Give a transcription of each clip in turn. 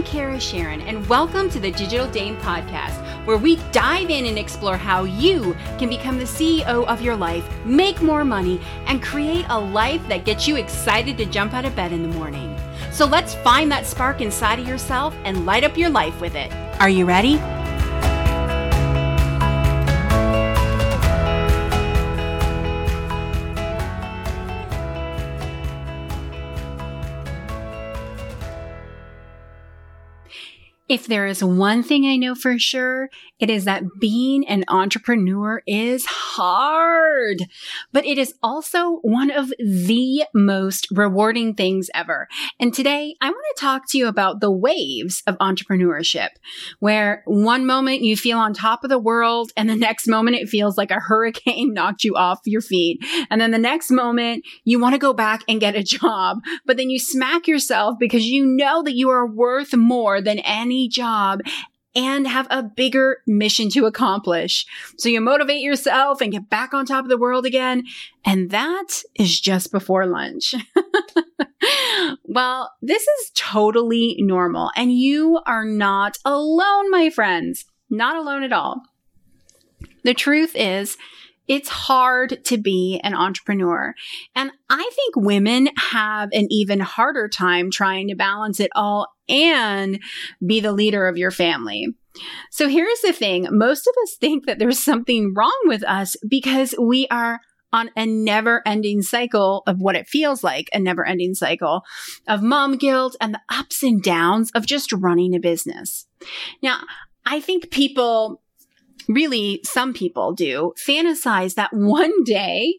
I'm Kara Sharon, and welcome to the Digital Dame Podcast, where we dive in and explore how you can become the CEO of your life, make more money, and create a life that gets you excited to jump out of bed in the morning. So let's find that spark inside of yourself and light up your life with it. Are you ready? If there is one thing I know for sure, it is that being an entrepreneur is hard, but it is also one of the most rewarding things ever. And today I want to talk to you about the waves of entrepreneurship, where one moment you feel on top of the world and the next moment it feels like a hurricane knocked you off your feet. And then the next moment you want to go back and get a job, but then you smack yourself because you know that you are worth more than any job and have a bigger mission to accomplish. So you motivate yourself and get back on top of the world again. And that is just before lunch. well, this is totally normal and you are not alone, my friends. Not alone at all. The truth is, it's hard to be an entrepreneur. And I think women have an even harder time trying to balance it all and be the leader of your family. So here's the thing. Most of us think that there's something wrong with us because we are on a never ending cycle of what it feels like a never ending cycle of mom guilt and the ups and downs of just running a business. Now, I think people really some people do fantasize that one day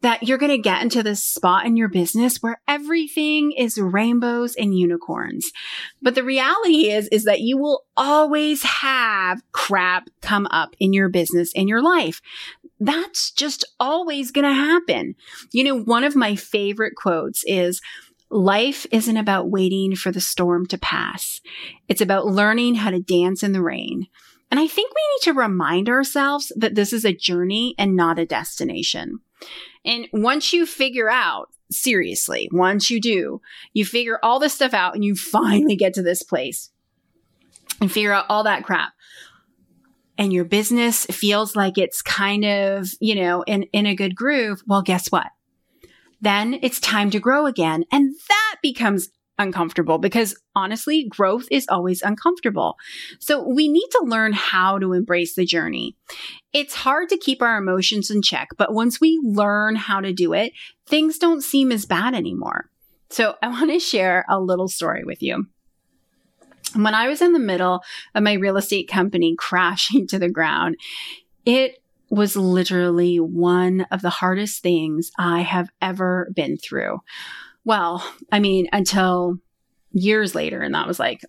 that you're going to get into this spot in your business where everything is rainbows and unicorns. But the reality is, is that you will always have crap come up in your business, in your life. That's just always going to happen. You know, one of my favorite quotes is, Life isn't about waiting for the storm to pass. It's about learning how to dance in the rain. And I think we need to remind ourselves that this is a journey and not a destination. And once you figure out, seriously, once you do, you figure all this stuff out and you finally get to this place and figure out all that crap. And your business feels like it's kind of, you know, in, in a good groove. Well, guess what? Then it's time to grow again. And that becomes uncomfortable because honestly, growth is always uncomfortable. So we need to learn how to embrace the journey. It's hard to keep our emotions in check, but once we learn how to do it, things don't seem as bad anymore. So I want to share a little story with you. When I was in the middle of my real estate company crashing to the ground, it was literally one of the hardest things I have ever been through. Well, I mean, until years later, and that was like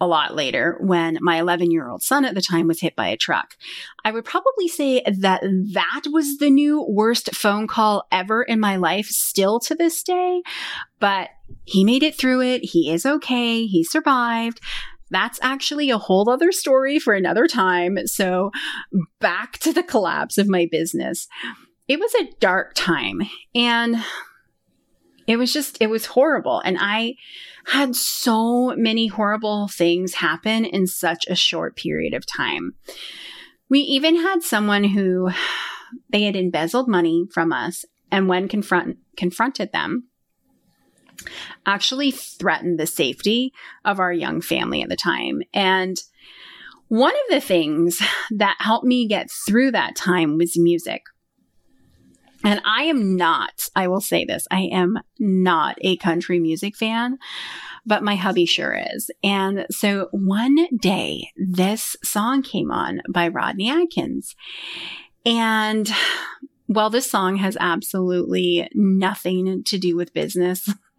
a lot later when my 11 year old son at the time was hit by a truck. I would probably say that that was the new worst phone call ever in my life, still to this day. But he made it through it. He is okay. He survived. That's actually a whole other story for another time. So back to the collapse of my business. It was a dark time and it was just, it was horrible. And I had so many horrible things happen in such a short period of time. We even had someone who they had embezzled money from us and when confront, confronted them, actually threatened the safety of our young family at the time. And one of the things that helped me get through that time was music. And I am not, I will say this, I am not a country music fan, but my hubby sure is. And so one day this song came on by Rodney Atkins. And well, this song has absolutely nothing to do with business.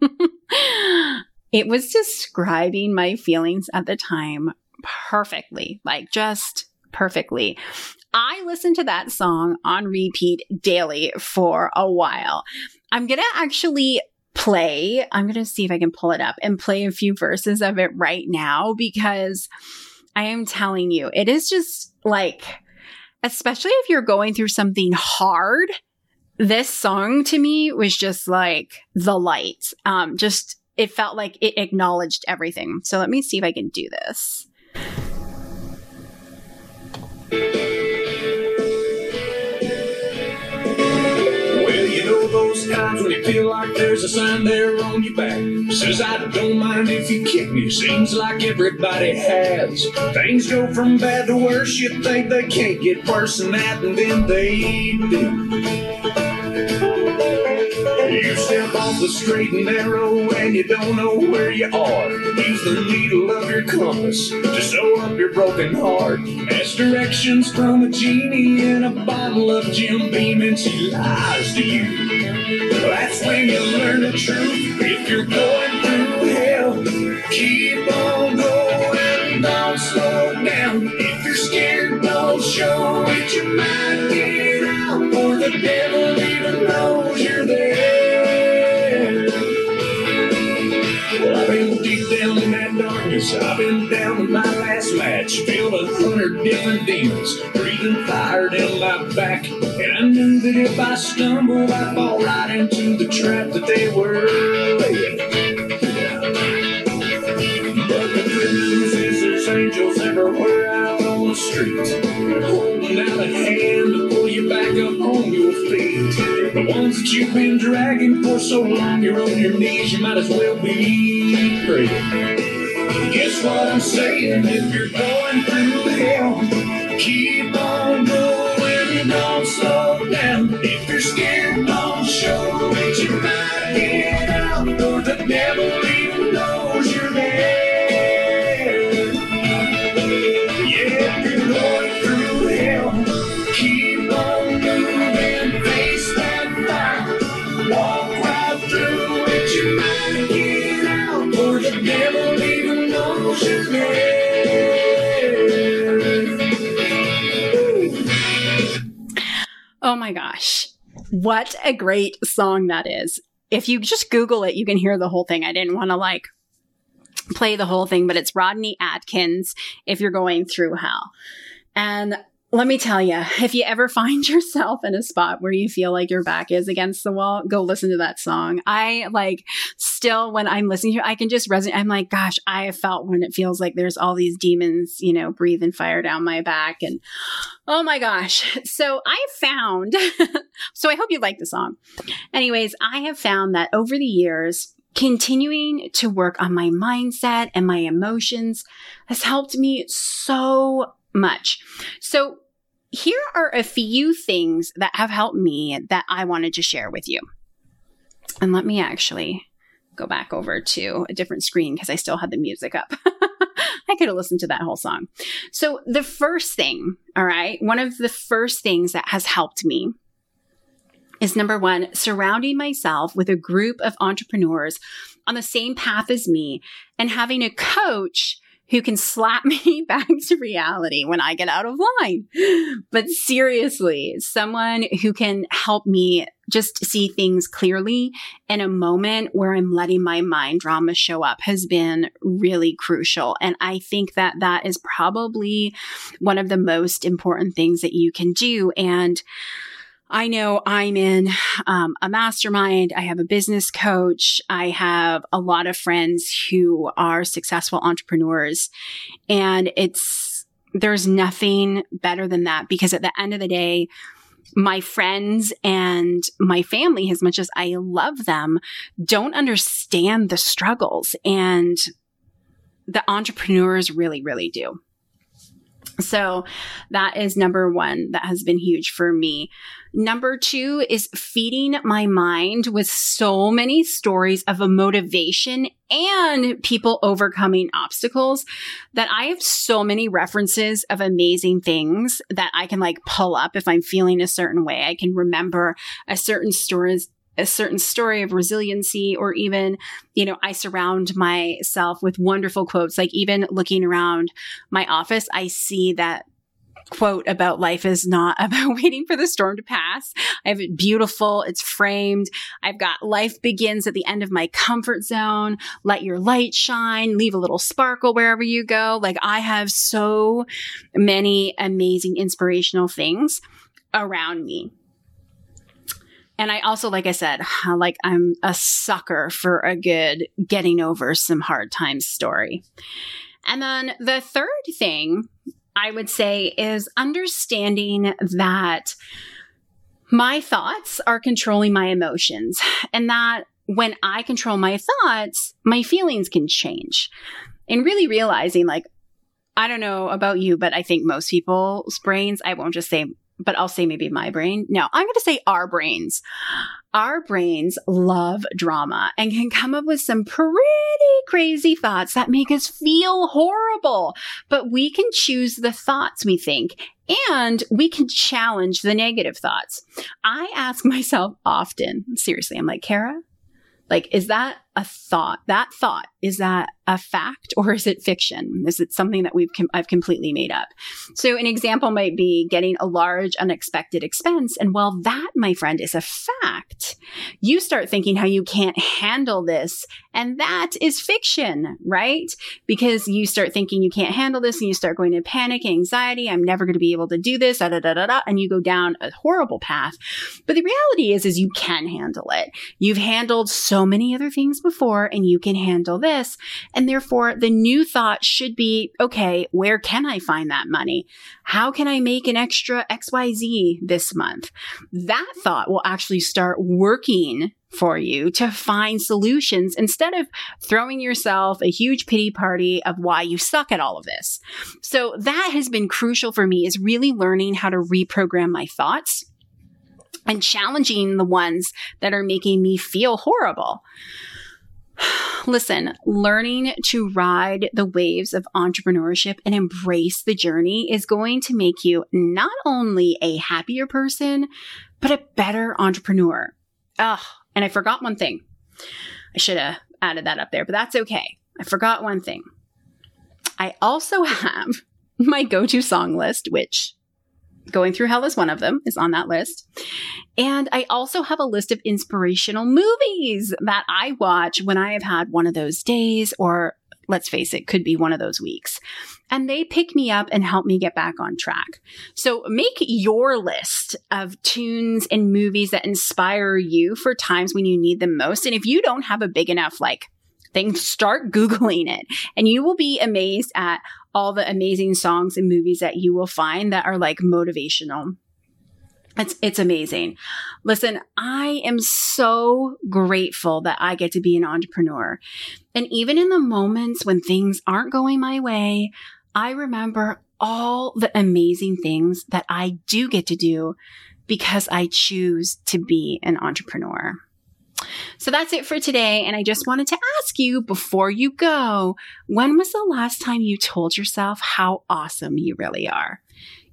it was describing my feelings at the time perfectly, like just perfectly. I listened to that song on repeat daily for a while. I'm going to actually play, I'm going to see if I can pull it up and play a few verses of it right now because I am telling you, it is just like, especially if you're going through something hard, this song to me was just like the light. Um, just it felt like it acknowledged everything. So let me see if I can do this. Well, you know those times when you feel like there's a sign there on your back. Says I don't mind if you kick me. Seems like everybody has. Things go from bad to worse. You think they can't get worse than that, and then they do. The straight and narrow and you don't know where you are. Use the needle of your compass to sew up your broken heart. Ask directions from a genie in a bottle of Jim Beam and she lies to you. That's when you learn the truth. If you're going through hell, keep on going, don't slow down. If you're scared, don't show it. You might get out, or the devil darkness. Down in my last match. Filled a hundred different demons, breathing fire down my back. And I knew that if I stumbled, I'd fall right into the trap that they were laying. But the good news is there's angels everywhere out on the street, holding out a hand to pull you back up on your feet. The ones that you've been dragging for so long, you're on your knees, you might as well be praying. What I'm saying? If you're going through hell, keep on going, don't slow Oh my gosh. What a great song that is. If you just Google it, you can hear the whole thing. I didn't want to like play the whole thing, but it's Rodney Atkins if you're going through hell. And let me tell you, if you ever find yourself in a spot where you feel like your back is against the wall, go listen to that song. I like still when I'm listening to it, I can just resonate. I'm like, gosh, I have felt when it feels like there's all these demons, you know, breathing fire down my back. And oh my gosh. So I found, so I hope you like the song. Anyways, I have found that over the years, continuing to work on my mindset and my emotions has helped me so much. So here are a few things that have helped me that I wanted to share with you. And let me actually go back over to a different screen because I still had the music up. I could have listened to that whole song. So, the first thing, all right, one of the first things that has helped me is number one, surrounding myself with a group of entrepreneurs on the same path as me and having a coach who can slap me back to reality when I get out of line. But seriously, someone who can help me just see things clearly in a moment where I'm letting my mind drama show up has been really crucial. And I think that that is probably one of the most important things that you can do. And I know I'm in um, a mastermind. I have a business coach. I have a lot of friends who are successful entrepreneurs. And it's, there's nothing better than that because at the end of the day, my friends and my family, as much as I love them, don't understand the struggles. And the entrepreneurs really, really do. So that is number one that has been huge for me. Number two is feeding my mind with so many stories of a motivation and people overcoming obstacles that I have so many references of amazing things that I can like pull up if I'm feeling a certain way. I can remember a certain story a certain story of resiliency or even you know i surround myself with wonderful quotes like even looking around my office i see that quote about life is not about waiting for the storm to pass. I have it beautiful. It's framed. I've got life begins at the end of my comfort zone. Let your light shine. Leave a little sparkle wherever you go. Like I have so many amazing inspirational things around me. And I also, like I said, like I'm a sucker for a good getting over some hard times story. And then the third thing I would say is understanding that my thoughts are controlling my emotions and that when I control my thoughts, my feelings can change. And really realizing, like, I don't know about you, but I think most people's brains, I won't just say but I'll say maybe my brain. No, I'm going to say our brains. Our brains love drama and can come up with some pretty crazy thoughts that make us feel horrible. But we can choose the thoughts we think and we can challenge the negative thoughts. I ask myself often, seriously, I'm like, Kara, like, is that a thought? That thought, is that a fact or is it fiction? Is it something that we've, com- I've completely made up? So an example might be getting a large unexpected expense. And while that, my friend, is a fact, you start thinking how you can't handle this. And that is fiction, right? Because you start thinking you can't handle this and you start going into panic, anxiety. I'm never going to be able to do this, da, da, da, da, da, and you go down a horrible path. But the reality is, is you can handle it. You've handled so many other things before and you can handle this. And therefore the new thought should be, okay, where can I find that money? How can I make an extra XYZ this month? That thought will actually start working for you to find solutions instead of throwing yourself a huge pity party of why you suck at all of this. So that has been crucial for me is really learning how to reprogram my thoughts and challenging the ones that are making me feel horrible. Listen, learning to ride the waves of entrepreneurship and embrace the journey is going to make you not only a happier person, but a better entrepreneur. Ugh, and I forgot one thing. I should have added that up there, but that's okay. I forgot one thing. I also have my go to song list, which Going Through Hell is one of them, is on that list. And I also have a list of inspirational movies that I watch when I have had one of those days, or let's face it, could be one of those weeks. And they pick me up and help me get back on track. So make your list of tunes and movies that inspire you for times when you need them most. And if you don't have a big enough, like, thing, start Googling it and you will be amazed at all the amazing songs and movies that you will find that are like motivational. It's, it's amazing. Listen, I am so grateful that I get to be an entrepreneur. And even in the moments when things aren't going my way, I remember all the amazing things that I do get to do because I choose to be an entrepreneur. So that's it for today. And I just wanted to ask you before you go, when was the last time you told yourself how awesome you really are?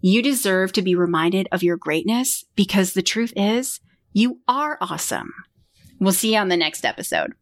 You deserve to be reminded of your greatness because the truth is you are awesome. We'll see you on the next episode.